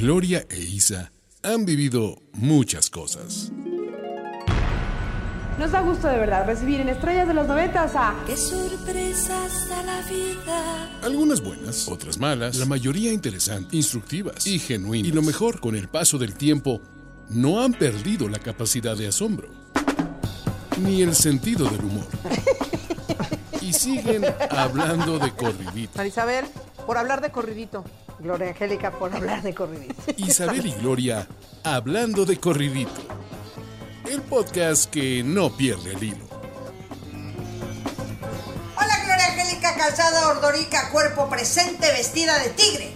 Gloria e Isa han vivido muchas cosas. Nos da gusto de verdad recibir en Estrellas de los Noventas a... ¡Qué sorpresas da la vida! Algunas buenas, otras malas, la mayoría interesantes, instructivas y genuinas. Y lo mejor, con el paso del tiempo, no han perdido la capacidad de asombro, ni el sentido del humor. Y siguen hablando de corridito. Marisabel, por hablar de corridito. Gloria Angélica, por hablar de corridito. Isabel y Gloria hablando de corridito. El podcast que no pierde el hilo. Hola Gloria Angélica Calzada Ordorica, cuerpo presente, vestida de tigre.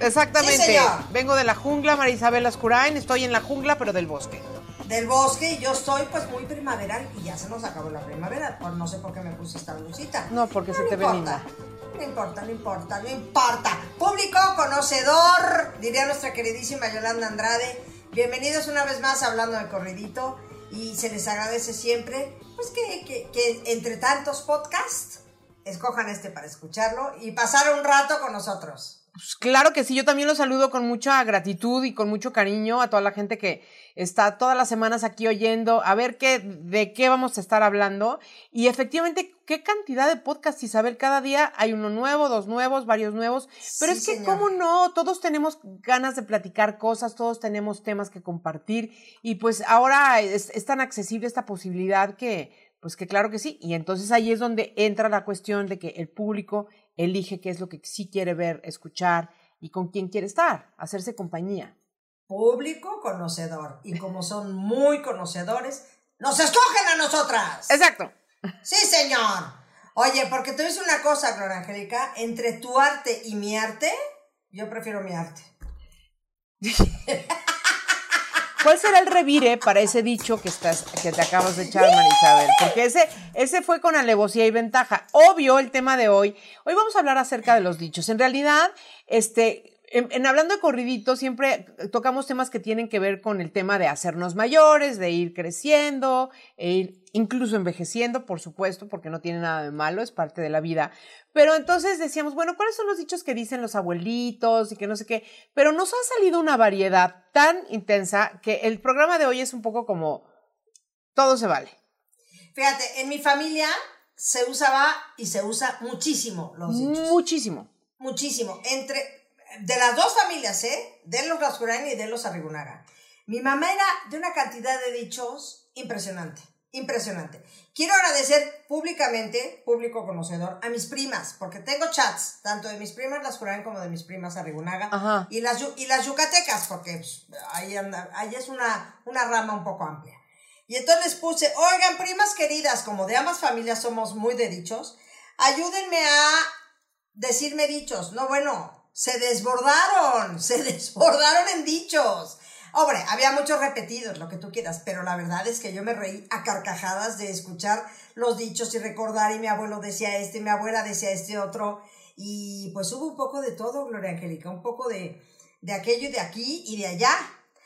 Exactamente. Sí, señor. Vengo de la jungla, Marisabel Ascurain. Estoy en la jungla, pero del bosque. Del bosque y yo estoy pues muy primaveral y ya se nos acabó la primavera. Pues no sé por qué me puse esta blusita. No, porque se te ve importa. No importa, no importa, no importa. Público, conocedor, diría nuestra queridísima Yolanda Andrade. Bienvenidos una vez más hablando de corridito y se les agradece siempre pues que, que- que entre tantos podcasts escojan este para escucharlo y pasar un rato con nosotros. Pues claro que sí, yo también los saludo con mucha gratitud y con mucho cariño a toda la gente que está todas las semanas aquí oyendo, a ver qué, de qué vamos a estar hablando. Y efectivamente, qué cantidad de podcasts, Isabel, cada día hay uno nuevo, dos nuevos, varios nuevos. Pero Sí, es que, señor. ¿cómo no? Todos tenemos ganas de platicar cosas, todos tenemos temas que compartir. Y pues ahora es, es tan accesible esta posibilidad que, pues que claro que sí. Y entonces ahí es donde entra la cuestión de que el público elige qué es lo que sí quiere ver, escuchar y con quién quiere estar, hacerse compañía. Público conocedor. Y como son muy conocedores, nos escogen a nosotras. Exacto. Sí, señor. Oye, porque te dice una cosa, Gloria Angélica, entre tu arte y mi arte, yo prefiero mi arte. ¿Cuál será el revire para ese dicho que estás, que te acabas de echar, Marisabel? Porque ese, ese fue con alevosía y ventaja. Obvio, el tema de hoy. Hoy vamos a hablar acerca de los dichos. En realidad, este, en, en hablando de corridito, siempre tocamos temas que tienen que ver con el tema de hacernos mayores, de ir creciendo, e ir incluso envejeciendo, por supuesto, porque no tiene nada de malo, es parte de la vida. Pero entonces decíamos, bueno, ¿cuáles son los dichos que dicen los abuelitos y que no sé qué? Pero nos ha salido una variedad tan intensa que el programa de hoy es un poco como todo se vale. Fíjate, en mi familia se usaba y se usa muchísimo los dichos. Muchísimo. Muchísimo. Entre, de las dos familias, ¿eh? De los Rascurain y de los Arrigunaga. Mi mamá era de una cantidad de dichos impresionante. Impresionante. Quiero agradecer públicamente, público conocedor, a mis primas, porque tengo chats, tanto de mis primas las Curain como de mis primas Arrigunaga. Y las, y las yucatecas, porque pues, ahí, anda, ahí es una, una rama un poco amplia. Y entonces les puse, oigan, primas queridas, como de ambas familias somos muy de dichos, ayúdenme a decirme dichos. No, bueno, se desbordaron, se desbordaron en dichos. Hombre, había muchos repetidos, lo que tú quieras, pero la verdad es que yo me reí a carcajadas de escuchar los dichos y recordar, y mi abuelo decía este, mi abuela decía este otro, y pues hubo un poco de todo, Gloria Angélica, un poco de, de aquello y de aquí y de allá.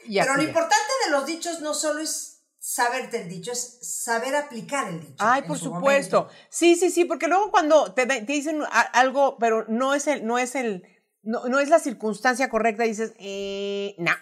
Y pero lo importante de los dichos no solo es saberte el dicho, es saber aplicar el dicho. Ay, por su supuesto. momento. Sí, sí, sí, porque luego cuando te, te dicen algo, pero no es el, no es el, no, no es la circunstancia correcta, dices, eh, no.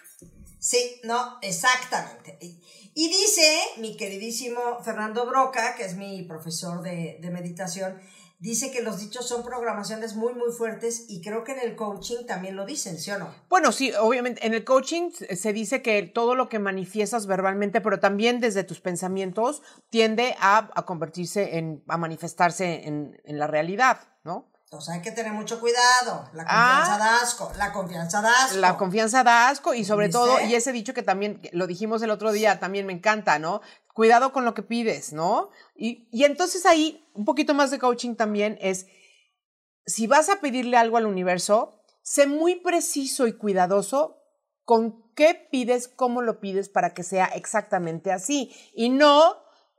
Sí, no, exactamente. Y, y dice mi queridísimo Fernando Broca, que es mi profesor de, de meditación, dice que los dichos son programaciones muy, muy fuertes y creo que en el coaching también lo dicen, ¿sí o no? Bueno, sí, obviamente en el coaching se dice que todo lo que manifiestas verbalmente, pero también desde tus pensamientos, tiende a, a convertirse en, a manifestarse en, en la realidad, ¿no? Entonces hay que tener mucho cuidado. La Ah. confianza da asco. La confianza da asco. La confianza da asco y sobre ¿Viste? todo, y ese dicho que también lo dijimos el otro día, también me encanta, ¿no? Cuidado con lo que pides, ¿no? Y, y entonces ahí, un poquito más de coaching también es, si vas a pedirle algo al universo, sé muy preciso y cuidadoso con qué pides, cómo lo pides para que sea exactamente así. Y no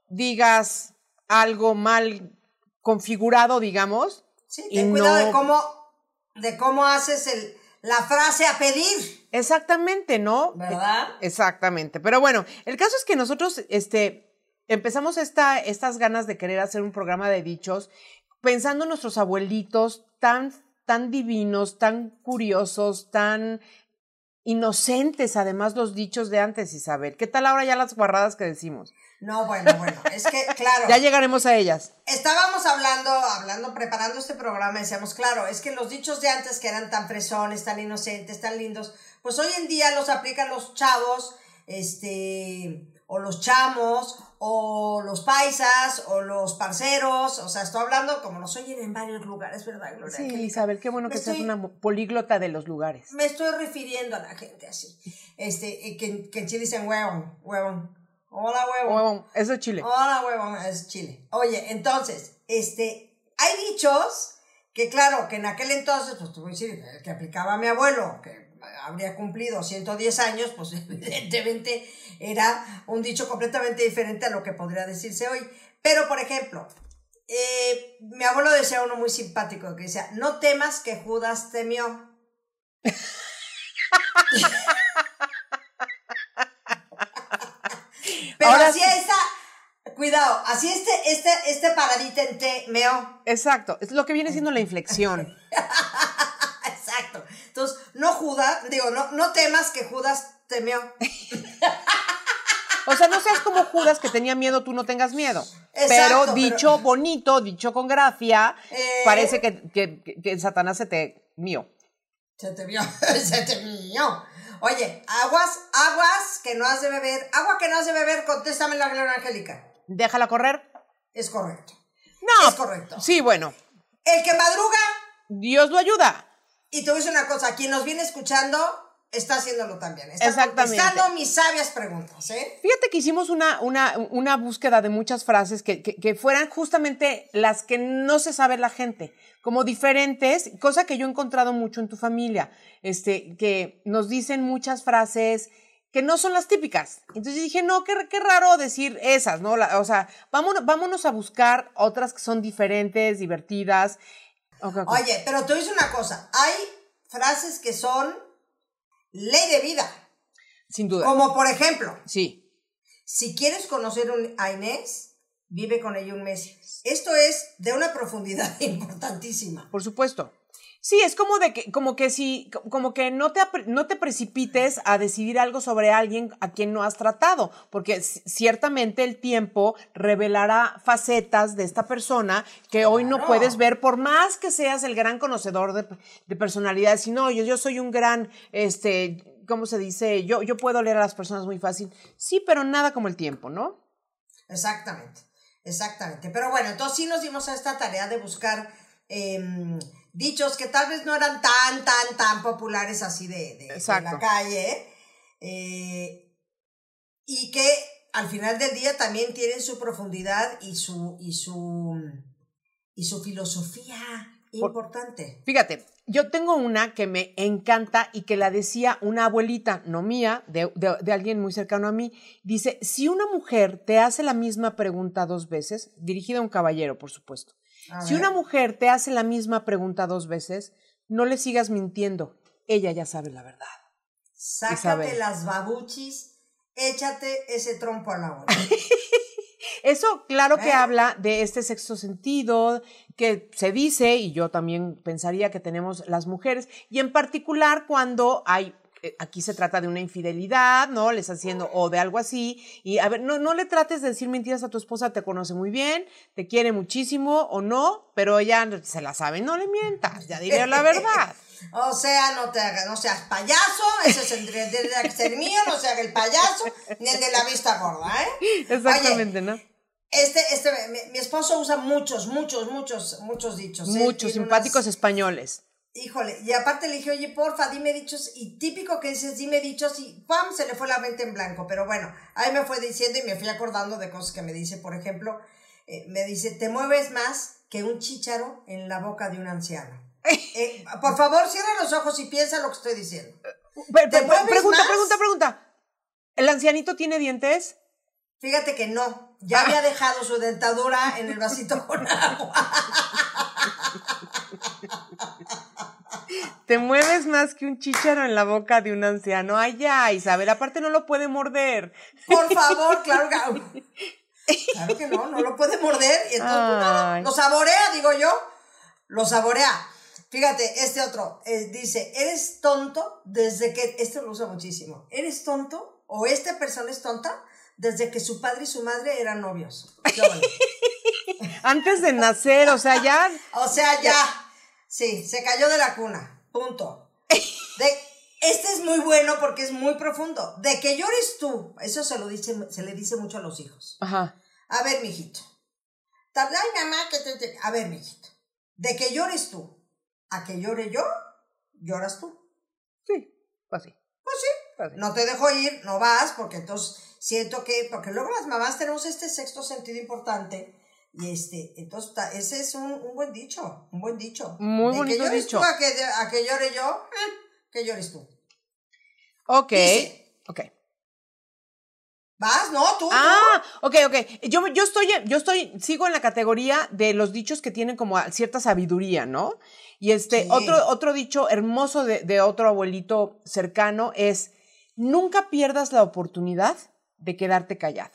digas algo mal configurado, digamos. Sí, y ten cuidado no- de cómo, de cómo haces el, la frase a pedir, Exactamente, ¿no? ¿verdad? Exactamente. Pero bueno, el caso es que nosotros, este, empezamos esta, estas ganas de querer hacer un programa de dichos pensando en nuestros abuelitos tan, tan divinos, tan curiosos, tan inocentes, además, los dichos de antes, Isabel. ¿Qué tal ahora ya las guarradas que decimos? No, bueno, bueno, es que, claro. Ya llegaremos a ellas. Estábamos hablando, hablando, preparando este programa, decíamos, claro, es que los dichos de antes que eran tan fresones, tan inocentes, tan lindos, pues hoy en día los aplican los chavos, este, o los chamos, o los paisas, o los parceros, o sea, estoy hablando como nos oyen en varios lugares, ¿verdad, Gloria? Sí? Isabel, qué bueno Me que seas estoy- una políglota de los lugares. Me estoy refiriendo a la gente así, este, eh, que, que en Chile dicen huevón, huevón, hola huevón. Huevón, eso es Chile. Hola, huevón, es Chile. Oye, entonces, este, hay dichos que, claro, que en aquel entonces, pues te voy a decir, el que aplicaba mi abuelo, que habría cumplido 110 años, pues evidentemente era un dicho completamente diferente a lo que podría decirse hoy. Pero, por ejemplo, eh, mi abuelo decía uno muy simpático que decía, no temas que Judas temió. Pero Ahora hacía esa, cuidado, así este, este, este paradita en T, meo. Exacto, es lo que viene siendo la inflexión. Exacto. Entonces, no Judas, digo, no, no temas que Judas temeó. O sea, no seas como Judas que tenía miedo, tú no tengas miedo. Exacto, pero pero- dicho bonito, dicho con gracia, Eh. parece que, que, que- Satanás se te mío. Se te vio, se te vio. Oye, aguas, aguas que no has de beber. Agua que no has de beber, contéstame la Gloria Angélica. Déjala correr. Es correcto. No. Es correcto. Sí, bueno, El que madruga, Dios lo ayuda. y te voy a decir una cosa, quien nos viene escuchando está haciéndolo también. Está Exactamente. contestando mis sabias preguntas, ¿eh? Fíjate que hicimos una, una, una búsqueda de muchas frases que, que, que fueran justamente las que no se sabe la gente, como diferentes, cosa que yo he encontrado mucho en tu familia, este, que nos dicen muchas frases que no son las típicas. Entonces dije, no, qué, qué raro decir esas, ¿no? La- o sea, vámonos, vámonos a buscar otras que son diferentes, divertidas. Oye, pero te voy a decir una cosa, hay frases que son ley de vida, Sin duda. como por ejemplo, Sí. si quieres conocer un- a Inés, vive con ella un mes. Esto es de una profundidad importantísima. Por supuesto. Sí, es como de que, como que si, como que no te, apre- no te precipites a decidir algo sobre alguien a quien no has tratado, porque ciertamente el tiempo revelará facetas de esta persona que hoy no puedes ver, por más que seas el gran conocedor de, de personalidades. Si no, yo, yo soy un gran, este, ¿cómo se dice? Yo, yo puedo leer a las personas muy fácil. Sí, pero nada como el tiempo, ¿no? Exactamente, exactamente. Pero bueno, entonces sí nos dimos a esta tarea de buscar em, dichos que tal vez no eran tan, tan, tan populares así de, de- la calle. eh, y que al final del día también tienen su profundidad y su, y su, y su filosofía importante. Fíjate, yo tengo una que me encanta y que la decía una abuelita, no mía, de, de- de alguien muy cercano a mí. Dice, si una mujer te hace la misma pregunta dos veces, dirigida a un caballero, por supuesto. A Si ver. una mujer te hace la misma pregunta dos veces, no le sigas mintiendo. Ella ya sabe la verdad. Sácate Isabel. las babuchis, échate ese trompo a la olla. Eso, claro que ¿Eh? habla de este sexto sentido que se dice, y yo también pensaría que tenemos las mujeres, y en particular cuando hay, aquí se trata de una infidelidad, ¿no? Le estás haciendo o de algo así, y a ver, no, no le trates de decir mentiras a tu esposa, te conoce muy bien, te quiere muchísimo o no, pero ella se la sabe, no le mientas, ya diré la verdad. O sea, no te hagas, no seas payaso, ese es el mío, no se haga el payaso, ni el de la vista gorda, ¿eh? Exactamente, ¿no? Este, este, mi, mi esposo usa muchos, muchos, muchos, muchos dichos. ¿eh? Muchos simpáticos unas- españoles. Híjole, y aparte le dije, oye, porfa, dime dichos, y típico que dices, dime dichos, y ¡pam! se le fue la mente en blanco, pero bueno, ahí me fue diciendo y me fui acordando de cosas que me dice, por ejemplo, eh, me dice, te mueves más que un chícharo en la boca de un anciano. Eh, por favor, cierra los ojos y piensa lo que estoy diciendo. Pregunta, más? pregunta, pregunta. ¿El ancianito tiene dientes? Fíjate que no, ya había dejado su dentadura en el vasito con agua. Te mueves más que un chícharo en la boca de un anciano. Ay, ya, Isabel, aparte no lo puede morder. Por favor, claro que, claro que no, no lo puede morder. Y entonces, pues, nada, lo saborea, digo yo. Lo saborea. Fíjate, este otro eh, dice, eres tonto desde que, esto lo usa muchísimo, eres tonto o esta persona es tonta desde que su padre y su madre eran novios. Antes de nacer, o sea, ya. o sea, ya, sí, se cayó de la cuna, punto. De, este es muy bueno porque es muy profundo. De que llores tú, eso se lo dice, se le dice mucho a los hijos. Ajá. A ver, mijito. Ay, mamá, que te, te- A ver, mijito. De que llores tú a que llore yo, lloras tú. Sí, pues sí. Pues sí. Pues sí. No te dejo ir, no vas, porque entonces siento que, porque luego las mamás tenemos este sexto sentido importante. Y este, entonces ese es un, un buen dicho, un buen dicho. Muy De bonito que llores dicho. tú a que, a que llore yo, eh, que llores tú. Ok. Dice. Ok. ¿Vas? No, tú, tú. Ah, ok, ok. Yo, yo estoy, yo estoy, sigo en la categoría de los dichos que tienen como cierta sabiduría, ¿no? Y este, Sí. otro, otro dicho hermoso de, de otro abuelito cercano es, nunca pierdas la oportunidad de quedarte callado.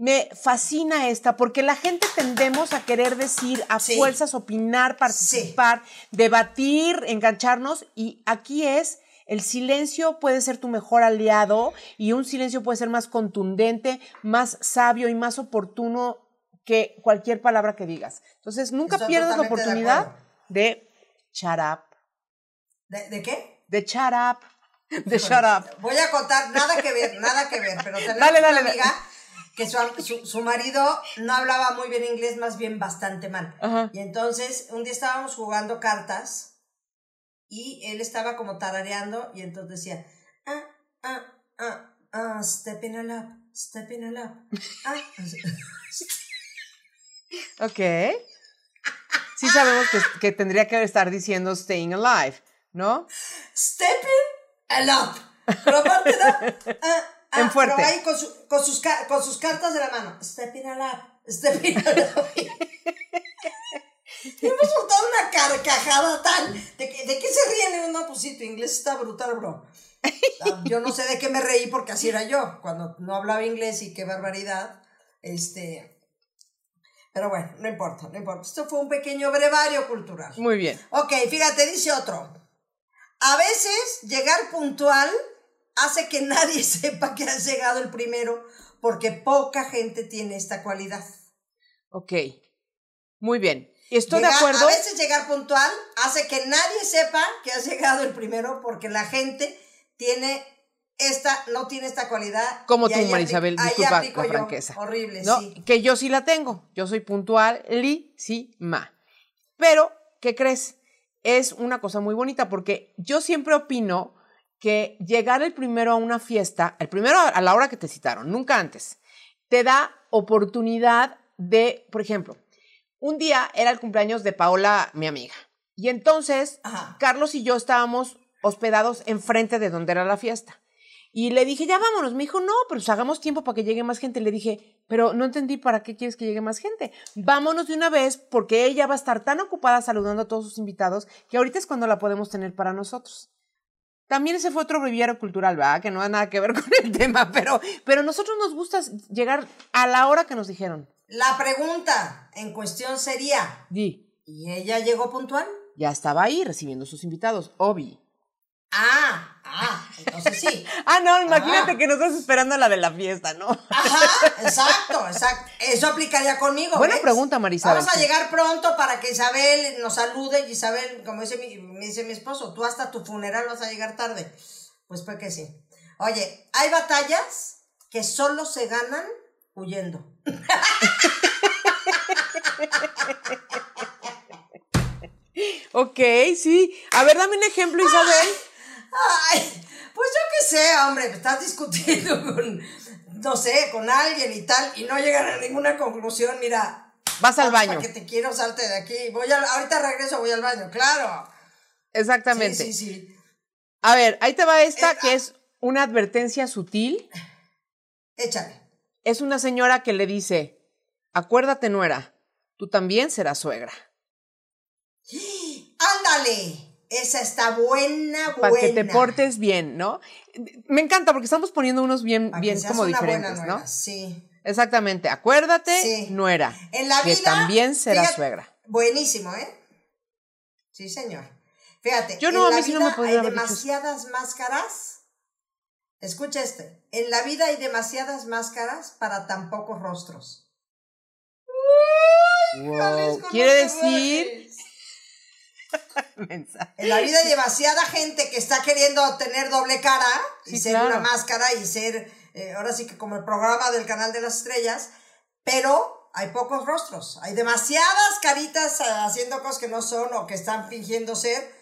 Me fascina esta porque la gente tendemos a querer decir, a Sí. fuerzas, opinar, participar, debatir, engancharnos y aquí es el silencio puede ser tu mejor aliado y un silencio puede ser más contundente, más sabio y más oportuno que cualquier palabra que digas. Entonces, nunca Estoy pierdas la oportunidad de shut up, ¿De, de qué? de shut up, de shut up. Voy a contar, nada que ver, nada que ver, pero tenemos Dale, una dale, dale. Que su, su, su marido no hablaba muy bien inglés, más bien bastante mal. Ajá. Y entonces, un día estábamos jugando cartas y él estaba como tarareando y entonces decía, ah, ah, ah, ah, step in a lap, step in a lap. Ah. Ok. Sí sabemos que, que tendría que estar diciendo staying alive, ¿no? Stepping a lap. Pero aparte da, ah, ah, En fuerte. pero ahí con, su- con, sus, con sus cartas de la mano. Stepping a lap, stepping a lap. Y hemos soltado una carcajada tal. ¿De, ¿De qué se ríen? Pues sí, tu inglés está brutal, bro. Ah, Yo no sé de qué me reí porque así era yo, cuando no hablaba inglés y qué barbaridad. Este. Pero bueno, no importa, no importa. Esto fue un pequeño brevario cultural. Muy bien. Ok, fíjate, dice otro. A veces llegar puntual hace que nadie sepa que has llegado el primero porque poca gente tiene esta cualidad. Ok. Muy bien. Estoy de acuerdo. A veces llegar puntual hace que nadie sepa que has llegado el primero porque la gente tiene esta, no tiene esta cualidad. Como tú, Marisabel, disculpa la yo. franqueza. Horrible, ¿no? sí. Que yo sí la tengo. Yo soy puntual, li, sí, ma. Pero, ¿qué crees? Es una cosa muy bonita porque yo siempre opino que llegar el primero a una fiesta, el primero a la hora que te citaron, nunca antes, te da oportunidad de, por ejemplo, un día era el cumpleaños de Paola, mi amiga. Y entonces, Ajá. Carlos y yo estábamos hospedados enfrente de donde era la fiesta. Y le dije, ya vámonos. Me dijo, no, pero pues hagamos tiempo para que llegue más gente. Le dije, pero no entendí para qué quieres que llegue más gente. Vámonos de una vez porque ella va a estar tan ocupada saludando a todos sus invitados que ahorita es cuando la podemos tener para nosotros. También ese fue otro breviario cultural, ¿verdad? Que no da nada que ver con el tema, pero, pero nosotros nos gusta llegar a la hora que nos dijeron. La pregunta en cuestión sería, Di, ¿y ella llegó puntual? ya estaba ahí recibiendo sus invitados, Obi. Ah, ah, entonces sí. Ah, no, imagínate Ah. que nosotros esperando la de la fiesta, ¿no? Ajá, exacto, exacto. Eso aplicaría conmigo. Buena ¿ves? pregunta, Marisabel. Vamos a llegar pronto para que Isabel nos salude y Isabel, como dice mi, me dice mi esposo, tú hasta tu funeral vas a llegar tarde. Pues pues que sí. Oye, hay batallas que solo se ganan huyendo. Ok, sí. A ver, dame un ejemplo, Isabel. Ay, pues yo qué sé, hombre, estás discutiendo con, no sé, con alguien y tal, y no llegan a ninguna conclusión, mira. Vas al ¿para baño. que te quiero, salte de aquí. Voy al- ahorita regreso, voy al baño, claro. Exactamente. Sí, sí, sí. A ver, ahí te va esta Eh, que es una advertencia sutil. Échale. Es una señora que le dice, acuérdate, nuera, tú también serás suegra. ¡Ándale! Esa está buena, buena. Para que te portes bien, ¿no? Me encanta porque estamos poniendo unos bien, que bien seas como una buena diferentes, nuera, ¿no? Sí. Exactamente. Acuérdate, Sí. nuera, En la que vida. también fíjate, suegra. Buenísimo, ¿eh? Sí, señor. Fíjate, Yo no, en a mí sí no vida me hay dicho demasiadas máscaras. Escucha este. En la vida hay demasiadas máscaras para tan pocos rostros. Wow. Quiere decir. Mensaje. En la vida hay demasiada gente que está queriendo tener doble cara y Sí, ser claro. una máscara y ser, eh, ahora sí que como el programa del canal de las estrellas, pero hay pocos rostros. Hay demasiadas caritas eh, haciendo cosas que no son o que están fingiendo ser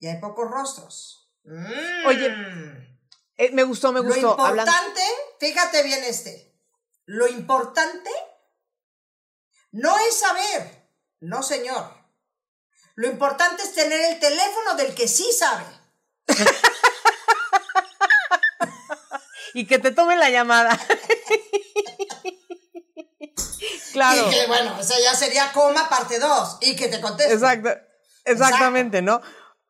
y hay pocos rostros. Mm. Oye, Eh, me gustó, me Lo gustó. importante, Hablando- fíjate bien este, lo importante no es saber, no señor. Lo importante es tener el teléfono del que sí sabe. Y que te tome la llamada. claro. Y que bueno, ya sería coma parte 2 y que te conteste. Exacto. Exactamente, ¿no?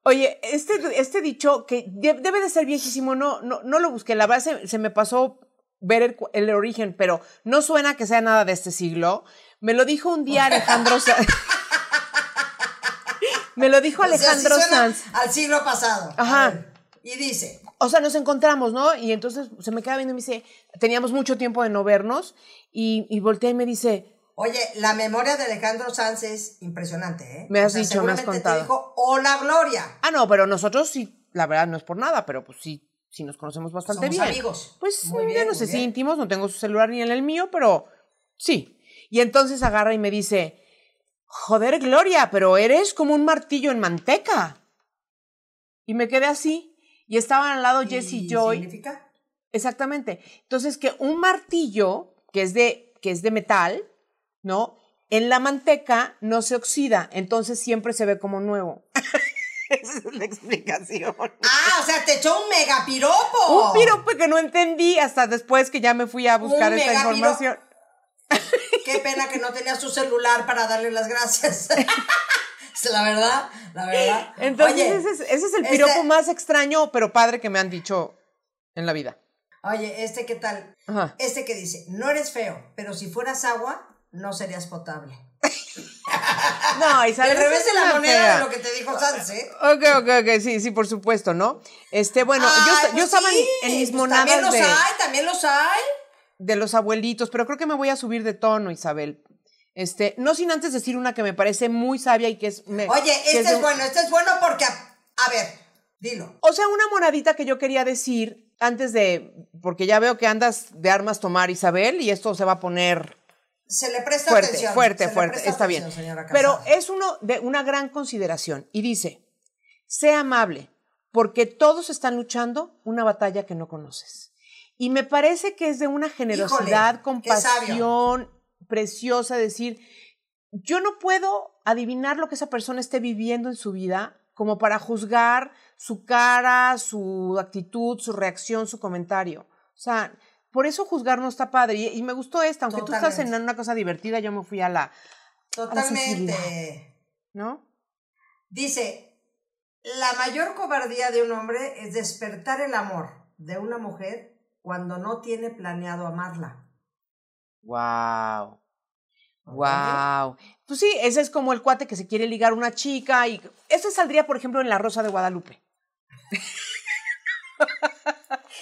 Oye, este, este dicho que de- debe de ser viejísimo, no, no, no lo busqué, la verdad se, se me pasó ver el, origen, pero no suena que sea nada de este siglo. Me lo dijo un día Alejandro. Me lo dijo O sea, Alejandro Sanz. Al siglo pasado. Ajá. Y dice, O sea, nos encontramos, ¿no? Y entonces se me queda viendo y me dice, teníamos mucho tiempo de no vernos, y, y voltea y me dice, oye, la memoria de Alejandro Sanz es impresionante, ¿eh? Me has O sea, dicho, me has contado. Te dijo, hola Gloria. ah, no, pero nosotros sí, la verdad no es por nada, pero pues sí, sí nos conocemos bastante Somos bien. amigos. Pues Muy ya bien, no sé si íntimos, no tengo su celular ni en el mío, pero sí. Y entonces agarra y me dice, joder, Gloria, pero eres como un martillo en manteca. Y me quedé así. Y estaban al lado Jesse ¿Y Joy. significa? Exactamente. Entonces, que un martillo, que es de, que es de metal, ¿no? En la manteca no se oxida, entonces siempre se ve como nuevo. Esa es la explicación. Ah, o sea, te echó un mega piropo. Un piropo que no entendí hasta después que ya me fui a buscar Un esta información. Qué pena que no tenías tu celular para darle las gracias. La verdad, la verdad. Entonces, Oye, ese, es, ese es el este- piropo más extraño, pero padre que me han dicho en la vida. Oye, este qué tal? Ajá. Este que dice, no eres feo, pero si fueras agua, no serías potable. No, Isabel. Al revés de la moneda fea. de lo que te dijo Sanz, ¿eh? Ok, ok, ok, sí, sí, por supuesto, ¿no? Este, bueno, yo, Ay, yo pues estaba en- en mis pues monadas También los de, hay, también los hay. De los abuelitos, pero creo que me voy a subir de tono, Isabel. Este, no sin antes decir una que me parece muy sabia y que es... me- Oye, este es un- bueno, este es bueno porque, a, a ver, dilo. O sea, una monadita que yo quería decir antes de... Porque ya veo que andas de armas tomar, Isabel, y esto se va a poner Se le presta fuerte, atención. fuerte, se fuerte. Está bien. señora Pero es uno de una gran consideración. Y dice, sé amable, porque todos están luchando una batalla que no conoces. Y me parece que es de una generosidad, compasión preciosa decir, yo no puedo adivinar lo que esa persona esté viviendo en su vida como para juzgar su cara, su actitud, su reacción, su comentario. O sea, por eso juzgar no está padre. Y, y me gustó esta, aunque tú estás en una cosa divertida, yo me fui a la. Totalmente. ¿no? Dice, la mayor cobardía de un hombre es despertar el amor de una mujer cuando no tiene planeado amarla. Wow. Wow. Pues sí, ese es como el cuate que se quiere ligar a una chica y ese saldría, por ejemplo, en La Rosa de Guadalupe.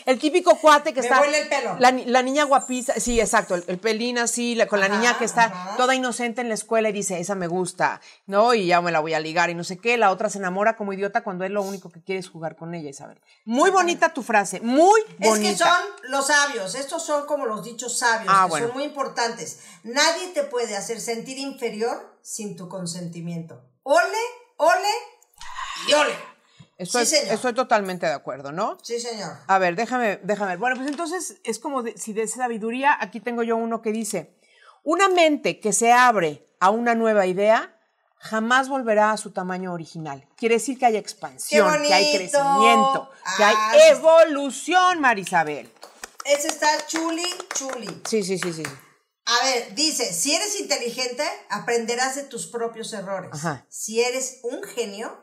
el típico cuate que Me está huele el pelo. La, la niña guapiza, sí, exacto, el, el pelín así, la- con la niña que está ajá. toda inocente en la escuela y dice, esa me gusta, ¿no? Y ya me la voy a ligar y no sé qué. La otra se enamora como idiota cuando él lo único que quiere es jugar con ella, Isabel. Muy bonita tu frase, muy bonita. Es que son los sabios, estos son como los dichos sabios, Ah, que bueno. son muy importantes. Nadie te puede hacer sentir inferior sin tu consentimiento. Ole, ole y ole. Estoy, sí, señor. estoy totalmente de acuerdo, ¿no? Sí, señor. A ver, déjame, déjame ver. Bueno, pues entonces es como de- si de sabiduría, aquí tengo yo uno que dice, una mente que se abre a una nueva idea jamás volverá a su tamaño original. Quiere decir que hay expansión, ¡Qué que hay crecimiento, que hay Ah, evolución, Marisabel. Ese está chuli, chuli. Sí, sí, sí, sí. A ver, dice, si eres inteligente, aprenderás de tus propios errores. Ajá. Si eres un genio,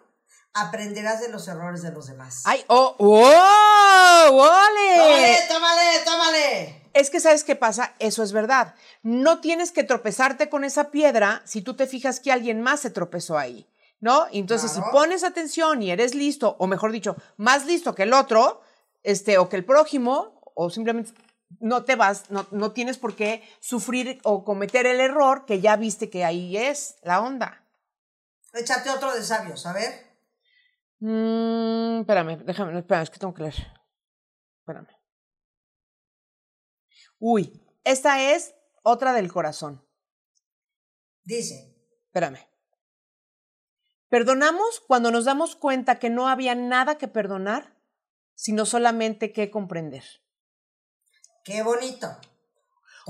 aprenderás de los errores de los demás. Ay, oh, ¡wow! ¡Ole! ¡Tómale, tómale, tómale! Es que sabes qué pasa, eso es verdad. No tienes que tropezarte con esa piedra si tú te fijas que alguien más se tropezó ahí. ¿no? Entonces, Claro. si pones atención y eres listo, o mejor dicho, más listo que el otro, este, o que el prójimo, o simplemente no te vas, no, no tienes por qué sufrir o cometer el error que ya viste que ahí es la onda. Échate otro de sabios, a ver. Mm, espérame, déjame, espérame, es que tengo que leer. Espérame. Uy, esta es otra del corazón. Dice, Espérame. Perdonamos cuando nos damos cuenta que no había nada que perdonar, sino solamente que comprender. qué bonito.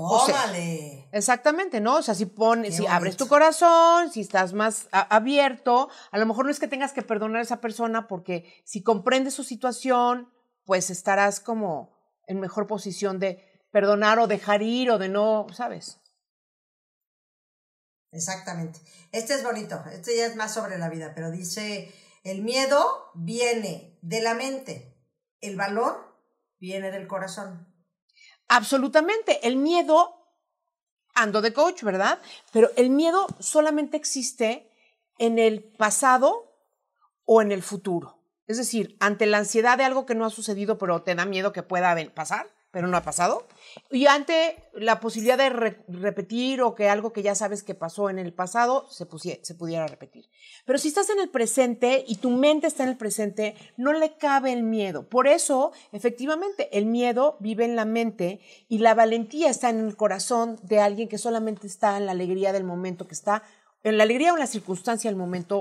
O sea, Tómale. Exactamente, ¿no? O sea, si pones, si abres tu corazón, si estás más a- abierto, a lo mejor no es que tengas que perdonar a esa persona porque si comprendes su situación, pues estarás como en mejor posición de perdonar o dejar ir o de no, ¿sabes? Exactamente. Este es bonito. Este ya es más sobre la vida, pero dice, el miedo viene de la mente. El valor viene del corazón. Absolutamente. El miedo, ando de coach, ¿verdad? Pero el miedo solamente existe en el pasado o en el futuro. Es decir, ante la ansiedad de algo que no ha sucedido, pero te da miedo que pueda pasar, pero no ha pasado. Y ante la posibilidad de re- repetir o que algo que ya sabes que pasó en el pasado se, se pudiera repetir. Pero si estás en el presente y tu mente está en el presente, no le cabe el miedo. Por eso, efectivamente, el miedo vive en la mente y la valentía está en el corazón de alguien que solamente está en la alegría del momento, que está en la alegría o en la circunstancia del momento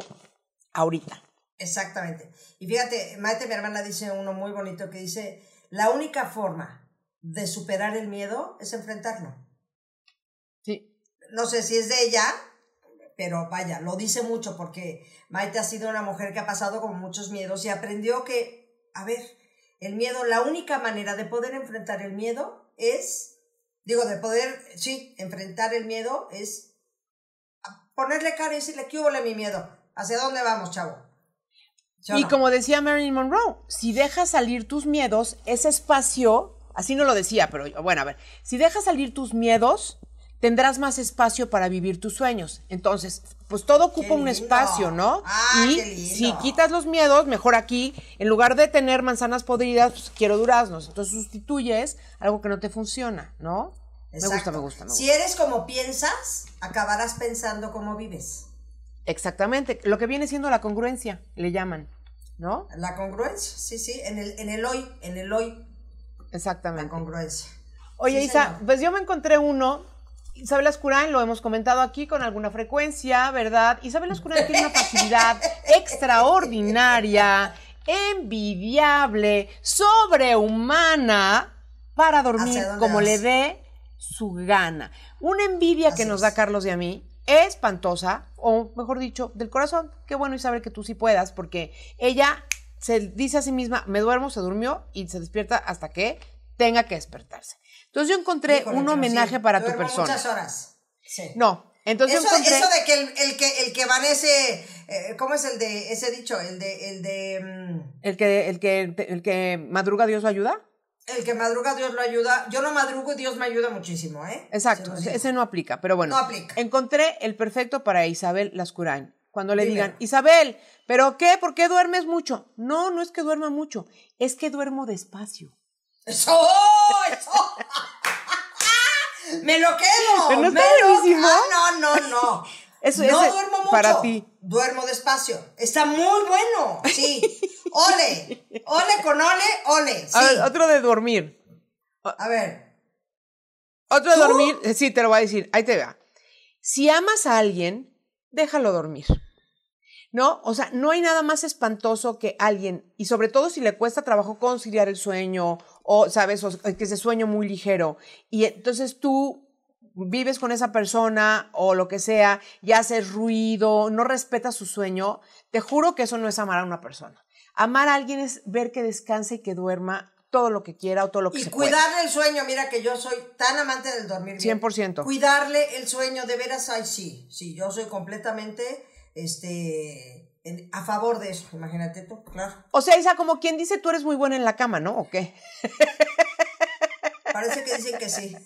ahorita. Exactamente. Y fíjate, Maite, mi hermana, dice uno muy bonito que dice, la única forma de superar el miedo es enfrentarlo. Sí. No sé si es de ella, pero vaya, lo dice mucho porque Maite ha sido una mujer que ha pasado con muchos miedos y aprendió que, a ver, el miedo, la única manera de poder enfrentar el miedo es, digo, de poder, sí, enfrentar el miedo es ponerle cara y decirle, ¿qué hubo mi miedo? ¿Hacia dónde vamos, chavo? ¿Sí o Y no? como decía Marilyn Monroe, si dejas salir tus miedos, ese espacio, así no lo decía, pero bueno, a ver, si dejas salir tus miedos, tendrás más espacio para vivir tus sueños. Entonces, pues todo ocupa un espacio, ¿no? Ah, y si quitas los miedos, mejor aquí, en lugar de tener manzanas podridas, pues quiero duraznos. Entonces sustituyes algo que no te funciona, ¿no? Me gusta, me gusta, me gusta. Si eres como piensas, acabarás pensando como vives. Exactamente. Lo que viene siendo la congruencia, le llaman, ¿no? La congruencia, sí, sí, en el, en el hoy, en el hoy, la Exactamente. congruencia. Oye, Sí, Isa, señor. pues yo me encontré uno. Isabel Ascurán, lo hemos comentado aquí con alguna frecuencia, ¿verdad? Isabel Ascurán tiene una facilidad extraordinaria, envidiable, sobrehumana para dormir ¿Hacia dónde como vas? le dé su gana. Una envidia que nos es. da Carlos y a mí espantosa, o mejor dicho, del corazón. Qué bueno, Isabel, que tú sí puedas, porque ella se dice a sí misma, me duermo, se durmió y se despierta hasta que tenga que despertarse. Entonces yo encontré Híjole, un homenaje sí, para tu persona. muchas horas. Sí. No, entonces Eso, encontré... eso de que el, el que el que vanece, eh, ¿cómo es el de ese dicho? El de el de mm, El que, el que, el que madruga Dios lo ayuda. el que madruga Dios lo ayuda. Yo no madrugo y Dios me ayuda muchísimo, ¿eh? Exacto, ese no aplica, pero bueno. No aplica. Encontré el perfecto para Isabel Lascurain. Cuando le digan, Isabel, ¿pero qué? ¿Por qué duermes mucho? No, no es que duerma mucho, es que duermo despacio. Eso, eso. me lo quedo. ¿Pero no me está lo- buenísimo? Ah, no, no, no. Eso- no ese- duermo mucho. para ti. Duermo despacio. Está muy bueno. Sí. Ole. Ole con ole, ole. Sí. A ver, otro de dormir. A ver. Otro de dormir, sí, te lo voy a decir, ahí te va. Si amas a alguien, déjalo dormir. ¿No? O sea, no hay nada más espantoso que alguien, y sobre todo si le cuesta trabajo conciliar el sueño, o, ¿sabes? O que ese sueño muy ligero. Y entonces tú vives con esa persona o lo que sea, y haces ruido, no respetas su sueño, te juro que eso no es amar a una persona. Amar a alguien es ver que descanse y que duerma todo lo que quiera o todo lo que Y se pueda. cuidarle el sueño, mira que yo soy tan amante del dormir bien. 100%. Cuidarle el sueño, de veras, ay, sí, sí, yo soy completamente, este, en- a favor de eso, imagínate tú, claro. O sea, Isa, como quien dice, tú eres muy buena en la cama, ¿no? ¿O qué? parece que dicen que sí.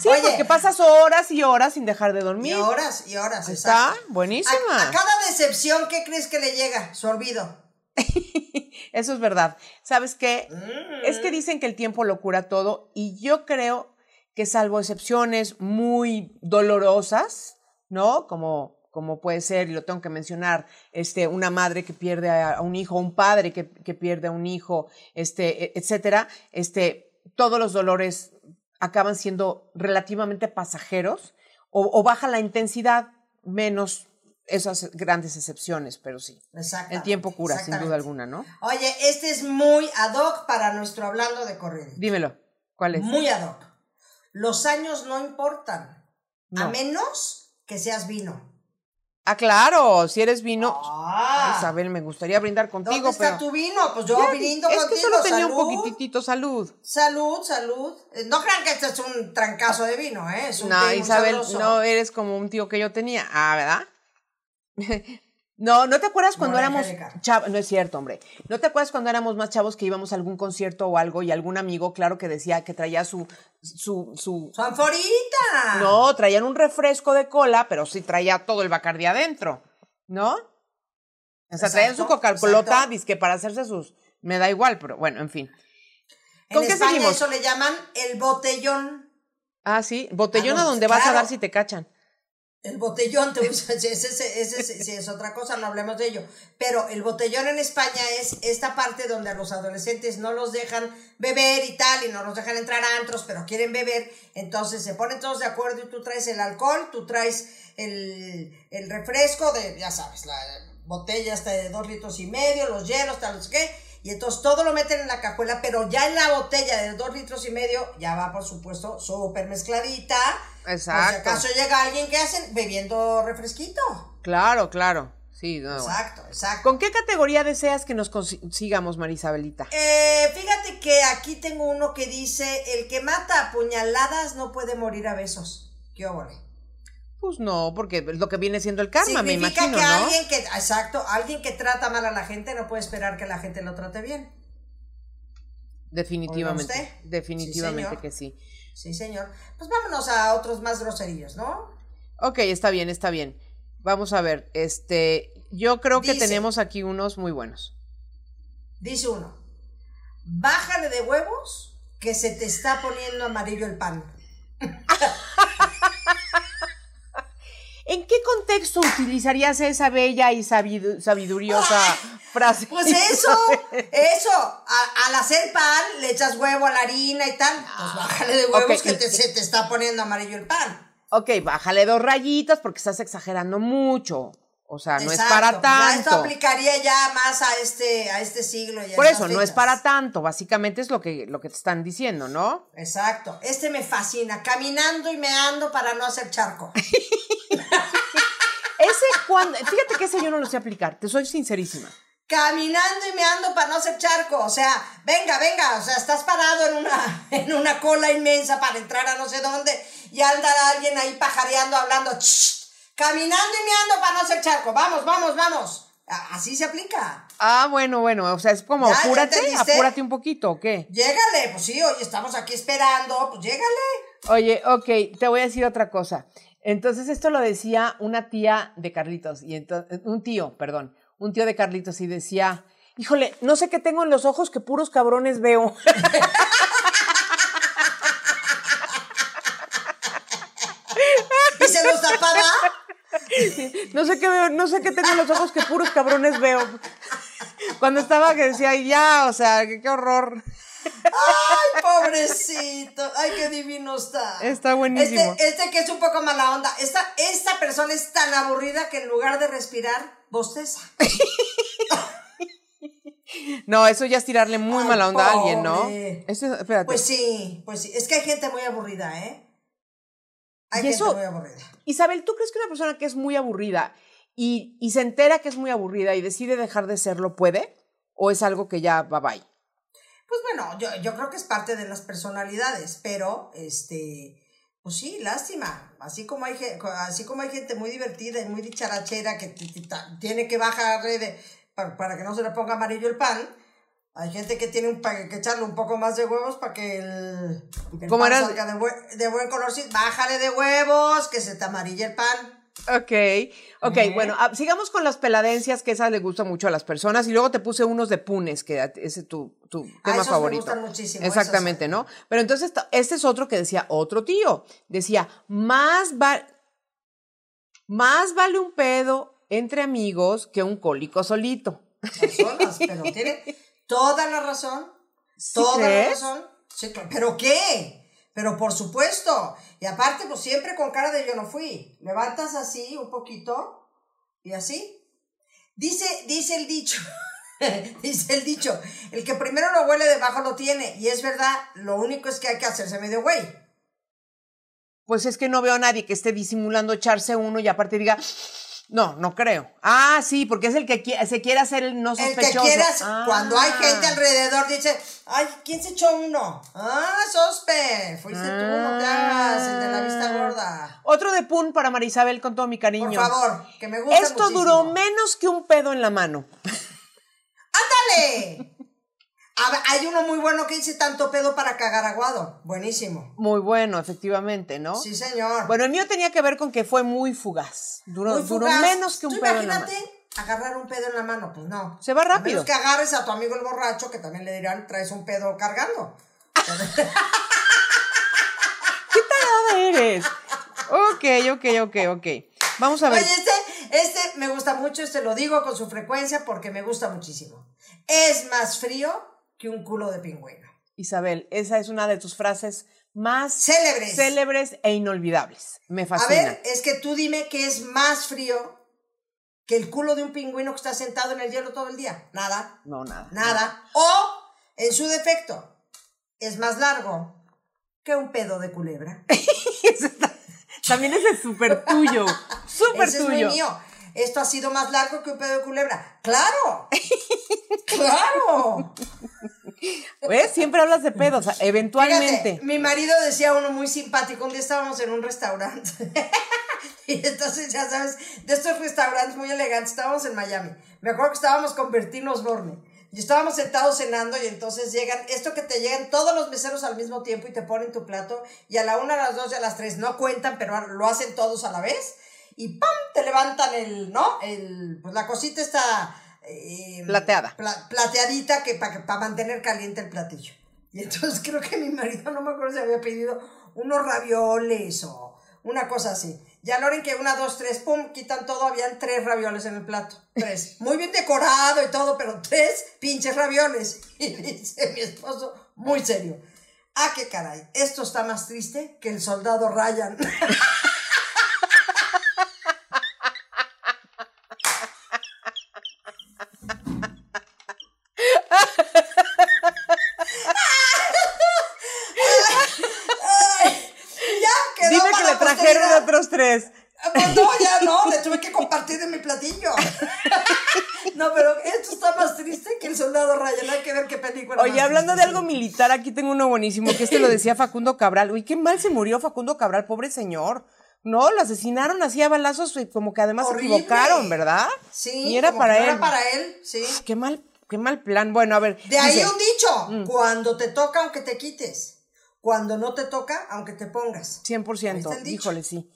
Sí, Oye. porque pasas horas y horas sin dejar de dormir. Y horas, y horas, Está exacto. buenísima. A, a cada decepción, ¿qué crees que le llega? Su olvido. Eso es verdad. ¿Sabes qué? Mm. Es que dicen que el tiempo lo cura todo y yo creo que salvo excepciones muy dolorosas, ¿no? Como, como puede ser, y lo tengo que mencionar, este, una madre que pierde a, un hijo, un padre que, que pierde a un hijo, este, e- etcétera, este, todos los dolores acaban siendo relativamente pasajeros o, o baja la intensidad menos esas grandes excepciones, pero sí. El tiempo cura, sin duda alguna, ¿no? Oye, este es muy ad hoc para nuestro hablando de corrido. Dímelo, ¿cuál es? Muy ad hoc. Los años no importan, a No. menos que seas vino. Ah, claro, si eres vino. Ah, Isabel, me gustaría brindar ¿dónde contigo, está pero. tu vino? Pues yo Ya, brindo es contigo. que solo tenía salud. un poquitito salud. Salud, salud. Eh, No crean que este es un trancazo de vino, ¿eh? Es un No, Isabel, no eres como un tío que yo tenía. Ah, ¿verdad? No, ¿no te acuerdas cuando éramos chavos? No es cierto, hombre. ¿No te acuerdas cuando éramos más chavos que íbamos a algún concierto o algo y algún amigo, claro, que decía que traía su, su, su, ¡Su anforita! no, traían un refresco de cola, pero sí traía todo el Bacardí adentro, ¿no? O sea, traían su exacto. dizque para hacerse sus, me da igual, pero bueno, en fin. En ¿Con qué España seguimos? eso le llaman el botellón. Ah, sí, botellón Ah, a no, donde vas a dar si te cachan. El botellón, te ese, ese, es otra cosa, no hablemos de ello. Pero el botellón en España es esta parte donde a los adolescentes no los dejan beber y tal, y no los dejan entrar a antros, pero quieren beber. Entonces se ponen todos de acuerdo y tú traes el alcohol, tú traes el, el refresco de, ya sabes, la botella hasta de dos litros y medio, los hielos, tal, no sé qué. Y entonces todo lo meten en la cajuela, pero ya en la botella de dos litros y medio ya va, por supuesto, súper mezcladita. Por si Exacto. acaso llega alguien que hacen bebiendo refresquito. Claro, claro. Sí, no, bueno. Exacto, exacto. ¿Con qué categoría deseas que nos consi- sigamos, Marisabelita? Eh, fíjate que aquí tengo uno que dice, el que mata a puñaladas no puede morir a besos. ¿Qué óvole? Pues no, porque es lo que viene siendo el karma, me imagino, que ¿no? alguien que, exacto, alguien que trata mal a la gente no puede esperar que la gente lo trate bien. Definitivamente. Usted. Definitivamente Sí, que sí. Sí, señor. Pues vámonos a otros más groseríos, ¿no? Ok, está bien, está bien. Vamos a ver, este, yo creo que tenemos aquí unos muy buenos. Dice uno, bájale de huevos que se te está poniendo amarillo el pan. ¿En qué contexto utilizarías esa bella y sabidu- sabiduriosa frase? Pues eso, eso, a- al hacer pan le echas huevo a la harina y tal, pues bájale de huevos Ok, que te, se te está poniendo amarillo el pan. Ok, bájale dos rayitas porque estás exagerando mucho. O sea, no es para ya esto tanto. aplicaría ya más a este, a este siglo. Por eso, no es para tanto. Básicamente es lo que, lo que te están diciendo, ¿no? Exacto, este me fascina, caminando y meando para no hacer charco. Ese cuando, fíjate que ese yo no lo sé aplicar, te soy sincerísima. caminando y meando para no hacer charco. O sea, venga, venga, o sea, estás parado en una, en una cola inmensa para entrar a no sé dónde y anda alguien ahí pajareando, hablando, "Shh, caminando y meando para no hacer charco. Vamos, vamos, vamos. Así se aplica. Ah, bueno, bueno, o sea, es como ¿Ya? ¿Ya apúrate, apúrate un poquito, ¿o qué? Llégale, pues sí, oye, estamos aquí esperando, pues llégale. Oye, ok, te voy a decir otra cosa. Entonces, esto lo decía una tía de Carlitos, y entonces, un tío, perdón, un tío de Carlitos, y decía, híjole, no sé qué tengo en los ojos que puros cabrones veo. Y se los tapaba. No sé qué veo, no sé qué tengo en los ojos que puros cabrones veo. Cuando estaba que decía, ya, o sea, qué, qué horror. Ay, pobrecito. Ay, qué divino está. Está buenísimo. Este, este que es un poco mala onda. Esta, esta persona es tan aburrida que en lugar de respirar, bosteza. No, eso ya es tirarle muy Ay, mala onda a alguien, ¿no? Eso, espérate. Pues sí, pues sí. Es que hay gente muy aburrida, ¿eh? Hay Y gente eso- muy aburrida. Isabel, ¿tú crees que una persona que es muy aburrida y, se entera que es muy aburrida y decide dejar de serlo puede? ¿O es algo que ya va bye? Pues bueno, yo, creo que es parte de las personalidades, pero este, pues sí, lástima. Así como hay, así como hay gente muy divertida y muy dicharachera que tiene que bajar de, para, para que no se le ponga amarillo el pan, Hay gente que tiene un, que echarle un poco más de huevos para que el, el ¿Cómo pan era? salga de, buen- de buen color. Sí, Bájale de huevos, que se te amarille el pan. Ok, ok, bueno, ah, sigamos con las peladencias, que esas le gustan mucho a las personas, y luego te puse unos de punes, que ese es tu, tu Ah, tema esos me favorito. gustan muchísimo, Exactamente, ¿no? Pero entonces, este es otro que decía otro tío, decía, más, va- más vale un pedo entre amigos que un cólico solito. Personas, pero tiene toda la razón. ¿Sí Toda crees? la razón. Sí. ¿Pero qué? Pero por supuesto. Y aparte, pues siempre con cara de yo no fui. Levantas así un poquito y así. Dice, dice el dicho, dice el dicho, el que primero lo huele debajo lo tiene. Y es verdad, lo único es que hay que hacerse medio güey. Pues es que no veo a nadie que esté disimulando echarse uno y aparte diga, no, no creo. Ah, sí, porque es el que qui- se quiere hacer el no El sospechoso. que quieras, Ah. cuando hay gente alrededor, dice, ay, ¿quién se echó uno? Ah, sospe, fuiste tú, no te hagas, el de la vista gorda. Otro de pun para Marisabel con todo mi cariño. Por favor, que me gusta Esto muchísimo. duró menos que un pedo en la mano. ¡Ándale! A hay uno muy bueno que dice tanto pedo para cagar aguado. Buenísimo. Muy bueno, efectivamente, ¿no? Sí, señor. Bueno, el mío tenía que ver con que fue muy fugaz. Duró, Muy duró menos que un Tú pedo en la mano. imagínate agarrar un pedo en la mano, pues no. Se va A rápido. menos que agarres a tu amigo el borracho, que también le dirán, traes un pedo cargando. ¿Qué tarada eres? Ok, ok, ok, ok. Vamos a ver. Oye, este, este me gusta mucho, este lo digo con su frecuencia porque me gusta muchísimo. Es más frío que un culo de pingüino. Isabel, esa es una de tus frases más Célebres. célebres e inolvidables. Me A fascina. ver, es que tú dime que es más frío que el culo de un pingüino que está sentado en el hielo todo el día. Nada, No, nada. nada. O, en su defecto, es más largo que un pedo de culebra. Eso está- También ese es súper tuyo. Súper Ese es muy tuyo. mío. Esto ha sido más largo que un pedo de culebra. ¡Claro! ¡Claro! ¿Ves? Siempre hablas de pedos, eventualmente. Fíjate, mi marido decía uno muy simpático. Un día estábamos en un restaurante. y entonces, ya sabes, de estos restaurantes muy elegantes, estábamos en Miami. Me acuerdo que estábamos con Bertín Osborne. Y estábamos sentados cenando y entonces llegan, esto que te llegan todos los meseros al mismo tiempo y te ponen tu plato y a la una, a las dos y a las tres no cuentan, pero lo hacen todos a la vez y ¡pam! te levantan el, ¿no? El, pues la cosita está... eh, Plateada. pla- plateadita que para mantener caliente el platillo. Y entonces creo que mi marido, no me acuerdo si había pedido unos ravioles o una cosa así. Ya a la hora en que una, dos, tres, pum, quitan todo, habían tres ravioles en el plato. Tres. Muy bien decorado y todo, pero tres pinches ravioles. Y dice mi esposo, muy serio. Ah, qué caray, esto está más triste que el soldado Ryan. ya quedó Dime que para le la trajeron posteridad. otros tres. Pues no, ya no, le tuve que compartir de mi platillo. No, pero esto está más triste que el soldado Ryan. Hay que ver qué película. Oye, hablando de algo militar, aquí tengo uno buenísimo, que este lo decía Facundo Cabral. Uy, qué mal se murió Facundo Cabral, pobre señor. No, lo asesinaron así a balazos como que además Horrible. se equivocaron, ¿verdad? Sí, Y era para él. Era para él, sí. Qué mal, qué mal plan. Bueno, a ver. De ahí un dicho: Mm. cuando te toca, aunque te quites. Cuando no te toca, aunque te pongas. Ahí 100%, está el dicho. híjole, sí.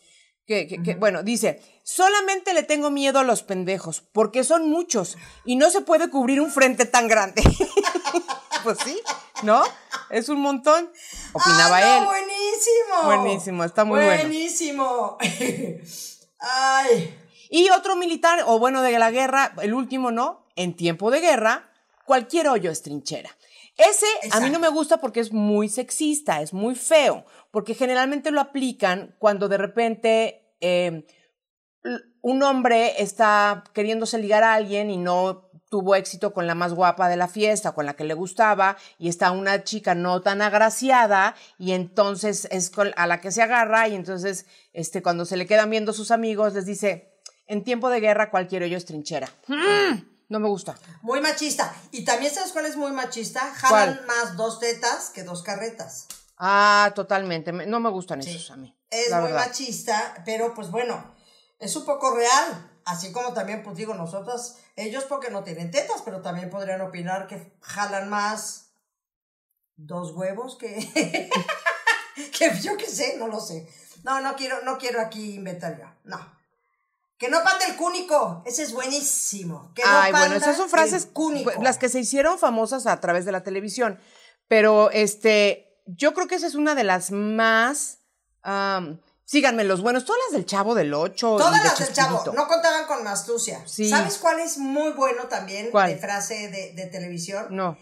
Que, que- que- bueno, dice, solamente le tengo miedo a los pendejos, porque son muchos y no se puede cubrir un frente tan grande. pues sí, ¿no? Es un montón, opinaba ¡Ah, no, él. Buenísimo. Buenísimo, está muy bueno. Buenísimo. Ay. Y otro militar, o bueno, de la guerra, el último, ¿no? En tiempo de guerra, cualquier hoyo es trinchera. Ese a mí no me gusta porque es muy sexista, es muy feo, porque generalmente lo aplican cuando de repente eh, l- un hombre está queriéndose ligar a alguien y no tuvo éxito con la más guapa de la fiesta, con la que le gustaba, y está una chica no tan agraciada, y entonces es con- a la que se agarra, y entonces este, cuando se le quedan viendo sus amigos, les dice, en tiempo de guerra cualquier hoyo es trinchera. Mm, no me gusta. Muy machista. Y también sabes cuál es muy machista. Jalan ¿Cuál? más dos tetas que dos carretas. Ah, totalmente. me- No me gustan esos a mí. Es muy verdad. machista, pero pues bueno, es un poco real. Así como también, pues digo, nosotras, ellos porque no tienen tetas, pero también podrían opinar que jalan más dos huevos que, que yo qué sé, no lo sé. No, no quiero, no quiero aquí inventar yo, no. Que no pande el cúnico, ese es buenísimo. Que no Ay, bueno, panda esas son frases cúnico. las que se hicieron famosas a través de la televisión. Pero este, yo creo que esa es una de las más. am, síganme, los buenos, todas las del Chavo del Ocho. y Todas de las del chavo, no contaban con astucia. Sí. ¿Sabes cuál es muy bueno también ¿Cuál? de frase de, de televisión? No.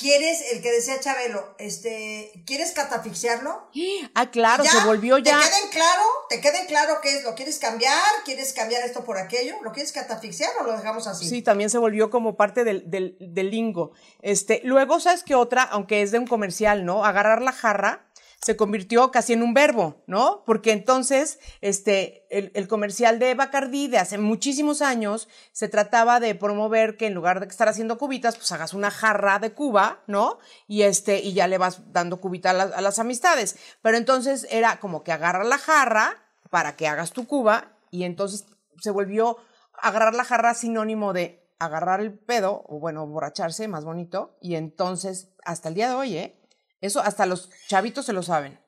¿Quieres, el que decía Chabelo, este, ¿quieres catafixiarlo? Ah, claro, se volvió ya. ¿Te queden claro? ¿Te queden claro qué es? ¿Lo quieres cambiar? ¿Quieres cambiar esto por aquello? ¿Lo quieres catafixiar o lo dejamos así? Sí, también se volvió como parte del, del, del lingo. Este, luego, ¿sabes qué otra? Aunque es de un comercial, ¿no? Agarrar la jarra se convirtió casi en un verbo, ¿no? Porque entonces, este, el, comercial de Bacardí de hace muchísimos años se trataba de promover que en lugar de estar haciendo cubitas, pues hagas una jarra de cuba, ¿no? Y este, y ya le vas dando cubita a, a las amistades. Pero entonces era como que agarra la jarra para que hagas tu cuba y entonces se volvió agarrar la jarra sinónimo de agarrar el pedo, o bueno, borracharse, más bonito, y entonces, hasta el día de hoy, ¿eh? Eso hasta los chavitos se lo saben.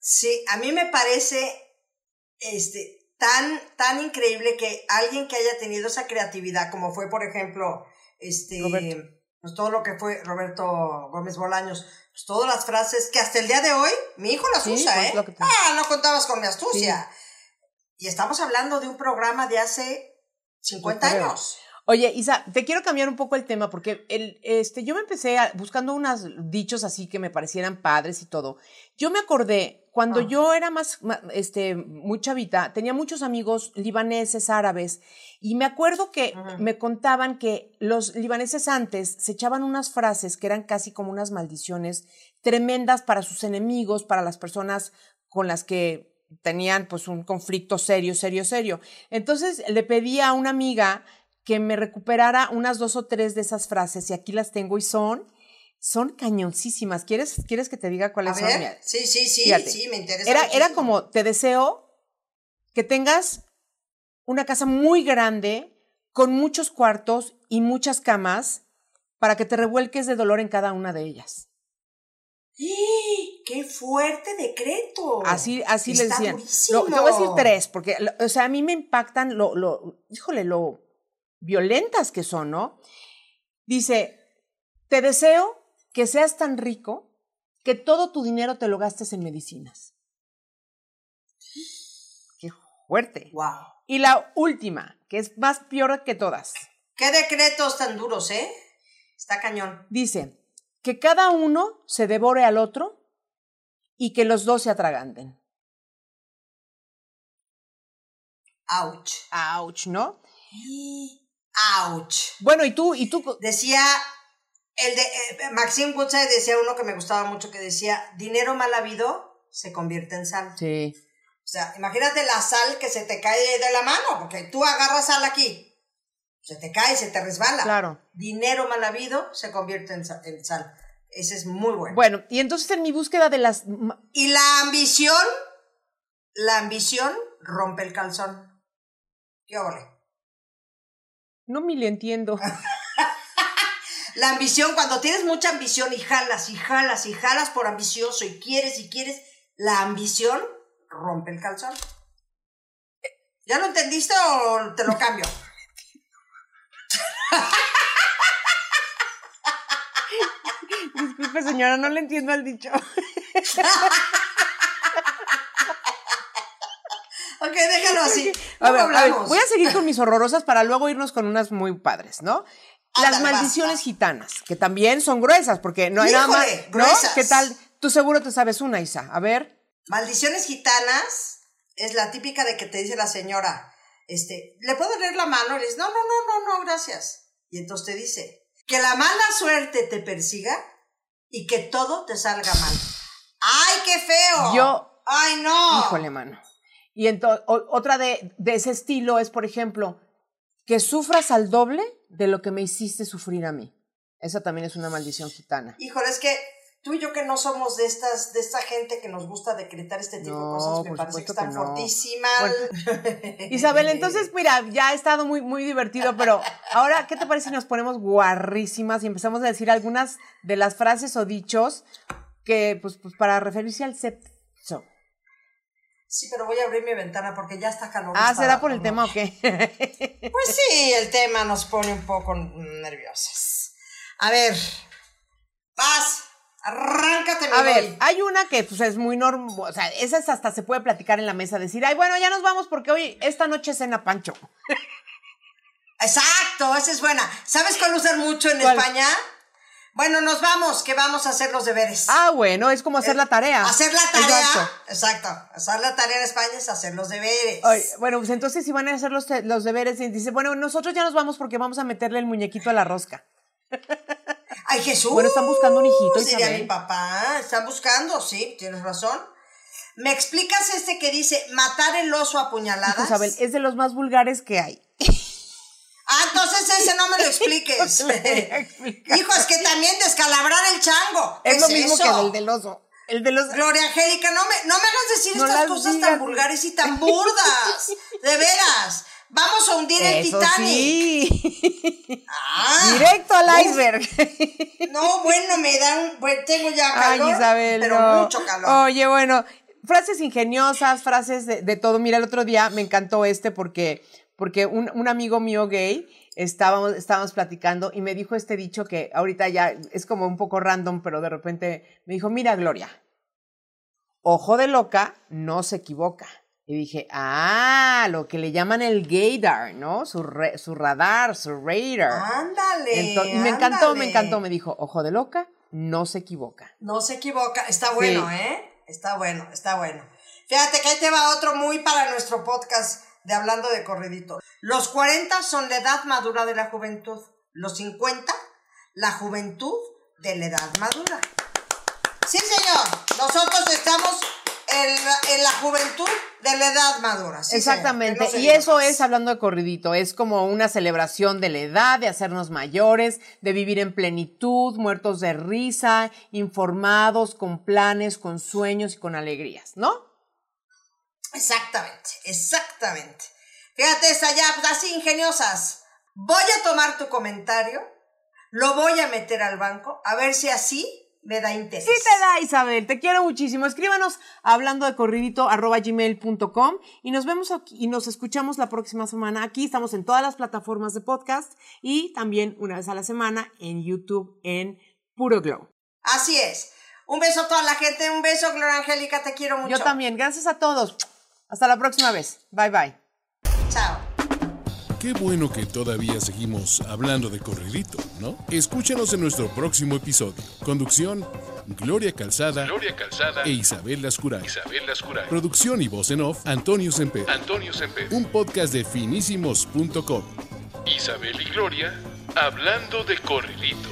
Sí, a mí me parece este, tan, tan increíble que alguien que haya tenido esa creatividad, como fue, por ejemplo, este, Roberto. pues todo lo que fue Roberto Gómez Bolaños, pues todas las frases que hasta el día de hoy mi hijo las Sí, usa, ¿eh? te- Ah, no contabas con mi astucia. Y estamos hablando de un programa de hace 50 Yo creo. años. Oye, Isa, te quiero cambiar un poco el tema porque el, este, yo me empecé a- buscando unos dichos así que me parecieran padres y todo. Yo me acordé, cuando Ah. yo era más, este, muy chavita, tenía muchos amigos libaneses, árabes, y me acuerdo que me contaban que los libaneses antes se echaban unas frases que eran casi como unas maldiciones tremendas para sus enemigos, para las personas con las que tenían pues un conflicto serio, serio, serio. Entonces le pedí a una amiga que me recuperara unas dos o tres de esas frases y aquí las tengo y son, son cañoncísimas. ¿Quieres, ¿quieres que te diga cuáles son? sí, sí, sí, fíjate. sí, me interesa. Era, era como, te deseo que tengas una casa muy grande, con muchos cuartos y muchas camas, para que te revuelques de dolor en cada una de ellas. ¡ih! ¡Qué fuerte decreto! Así, así le Está decían. durísimo. Lo- te voy a decir tres, porque, lo- o sea, a mí me impactan lo, lo, híjole, lo violentas que son, ¿no? Dice, te deseo que seas tan rico que todo tu dinero te lo gastes en medicinas. Qué fuerte. Wow. Y la última, que es más peor que todas, ¿Qué decretos tan duros, eh? Está cañón. dice, que cada uno se devore al otro y que los dos se atraganten. Ouch. Ouch, ¿no? Ouch. Bueno, y tú, y tú, Decía, el de eh, Woodside decía uno que me gustaba mucho que decía, dinero mal habido se convierte en sal. sí. O sea, imagínate la sal que se te cae de la mano, porque tú agarras sal aquí, se te cae, se te resbala. Claro. Dinero mal habido se convierte en sa- en sal. Ese es muy bueno. Bueno, y entonces en mi búsqueda de las... Y la ambición, la ambición rompe el calzón. ¿Qué ole? No me le entiendo. La ambición, cuando tienes mucha ambición y jalas y jalas y jalas por ambicioso y quieres y quieres, la ambición rompe el calzón. ¿Ya lo entendiste o te lo cambio? Disculpe, señora, no le entiendo al dicho. Ok, déjalo así. A ver, a ver, hablamos. voy a seguir con mis horrorosas para luego irnos con unas muy padres, ¿no? Las maldiciones gitanas, que también son gruesas, porque no hay nada más. ¿no? ¿Qué tal? Tú seguro te sabes una, Isa. A ver. Maldiciones gitanas es la típica de que te dice la señora, este, ¿le puedo leer la mano? Y le dices, no, no, no, no, no, gracias. Y entonces te dice, que la mala suerte te persiga y que todo te salga mal. ¡Ay, qué feo! Yo- ¡Ay, no! Híjole, mano. Y entonces, otra de, de ese estilo es, por ejemplo, que sufras al doble de lo que me hiciste sufrir a mí. Esa también es una maldición gitana. Híjole, es que tú y yo que no somos de estas, de esta gente que nos gusta decretar este tipo No, de cosas, me parece que están no. fortísimas. Isabel, entonces, mira, ya ha estado muy, muy divertido, pero ahora, ¿qué te parece si nos ponemos guarrísimas y empezamos a decir algunas de las frases o dichos que, pues, pues para referirse al sexo? Sí, pero voy a abrir mi ventana porque ya está calor. Ah, ¿será por el tema o qué? Pues sí, el tema nos pone un poco nerviosas. A ver, paz, arráncate, mi A ver, hay una que pues es muy normal, o sea, esa es hasta se puede platicar en la mesa, decir, ay, bueno, ya nos vamos porque hoy, esta noche es cena Pancho. Exacto, esa es buena. ¿Sabes cuál usan mucho en ¿Cuál? España? Bueno, nos vamos, que vamos a hacer los deberes. Ah, bueno, es como hacer la tarea. Hacer la tarea. Exacto. Exacto. Hacer la tarea en España es hacer los deberes. Ay, bueno, pues entonces si van a hacer los, los deberes, y dice, bueno, nosotros ya nos vamos porque vamos a meterle el muñequito a la rosca. Ay, Jesús. Bueno, están buscando un hijito, Diría Isabel. mi papá. Están buscando, sí, tienes razón. ¿Me explicas este que dice matar el oso a puñaladas? Isabel, es de los más vulgares que hay. Entonces ese no me lo expliques. Hijo, es que también descalabrar el chango. ¿Qué Es lo mismo eso? que el del oso. El de los... Gloria Angélica, no me, no me hagas decir No estas cosas digas. tan vulgares y tan burdas. De veras. Vamos a hundir el Titanic. sí. Ah, Directo al uf. iceberg. No, bueno, me da un. Bueno, tengo ya Ay, calor. Isabel. Pero no. mucho calor. Oye, bueno, frases ingeniosas, frases de, de todo. Mira, el otro día me encantó este porque, porque un, un amigo mío gay estábamos, estábamos platicando y me dijo este dicho que ahorita ya es como un poco random, pero de repente me dijo: Mira, Gloria, ojo de loca no se equivoca. Y dije, ah, lo que le llaman el gaydar, ¿no? Su, re- su radar, su radar. Ándale. Y me encantó, me encantó. Me dijo, ojo de loca, no se equivoca. No se equivoca. Está bueno, Sí. ¿eh? Está bueno, está bueno. Fíjate que ahí te va otro muy para nuestro podcast de Hablando de Corridito. Los 40 son la edad madura de la juventud. Los 50, la juventud de la edad madura. Sí, señor. Nosotros estamos en la, en la juventud de la edad madura. Sí. Exactamente. Y eso es hablando de corridito, es como una celebración de la edad, de hacernos mayores, de vivir en plenitud, muertos de risa, informados, con planes, con sueños y con alegrías, ¿no? Exactamente, exactamente. Fíjate, esa ya, pues, así ingeniosas. Voy a tomar tu comentario, lo voy a meter al banco, a ver si así me da interés. Sí te da, Isabel, te quiero muchísimo. Escríbanos hablando de corridito arroba gmail.com y nos vemos aquí y nos escuchamos la próxima semana. Aquí estamos en todas las plataformas de podcast y también una vez a la semana en YouTube en Puro Glow. Así es. Un beso a toda la gente, un beso, Gloria Angélica, te quiero mucho. Yo también. Gracias a todos. Hasta la próxima vez. Bye bye. Chao. Qué bueno que todavía seguimos hablando de corridito, ¿no? Escúchanos en nuestro próximo episodio. Conducción, Gloria Calzada, Gloria Calzada e Isabel Lascurain. Isabel Lascurain. Producción y voz en off, Antonio Semper. Antonio Semper. Un podcast de finísimos.com. Isabel y Gloria hablando de corridito.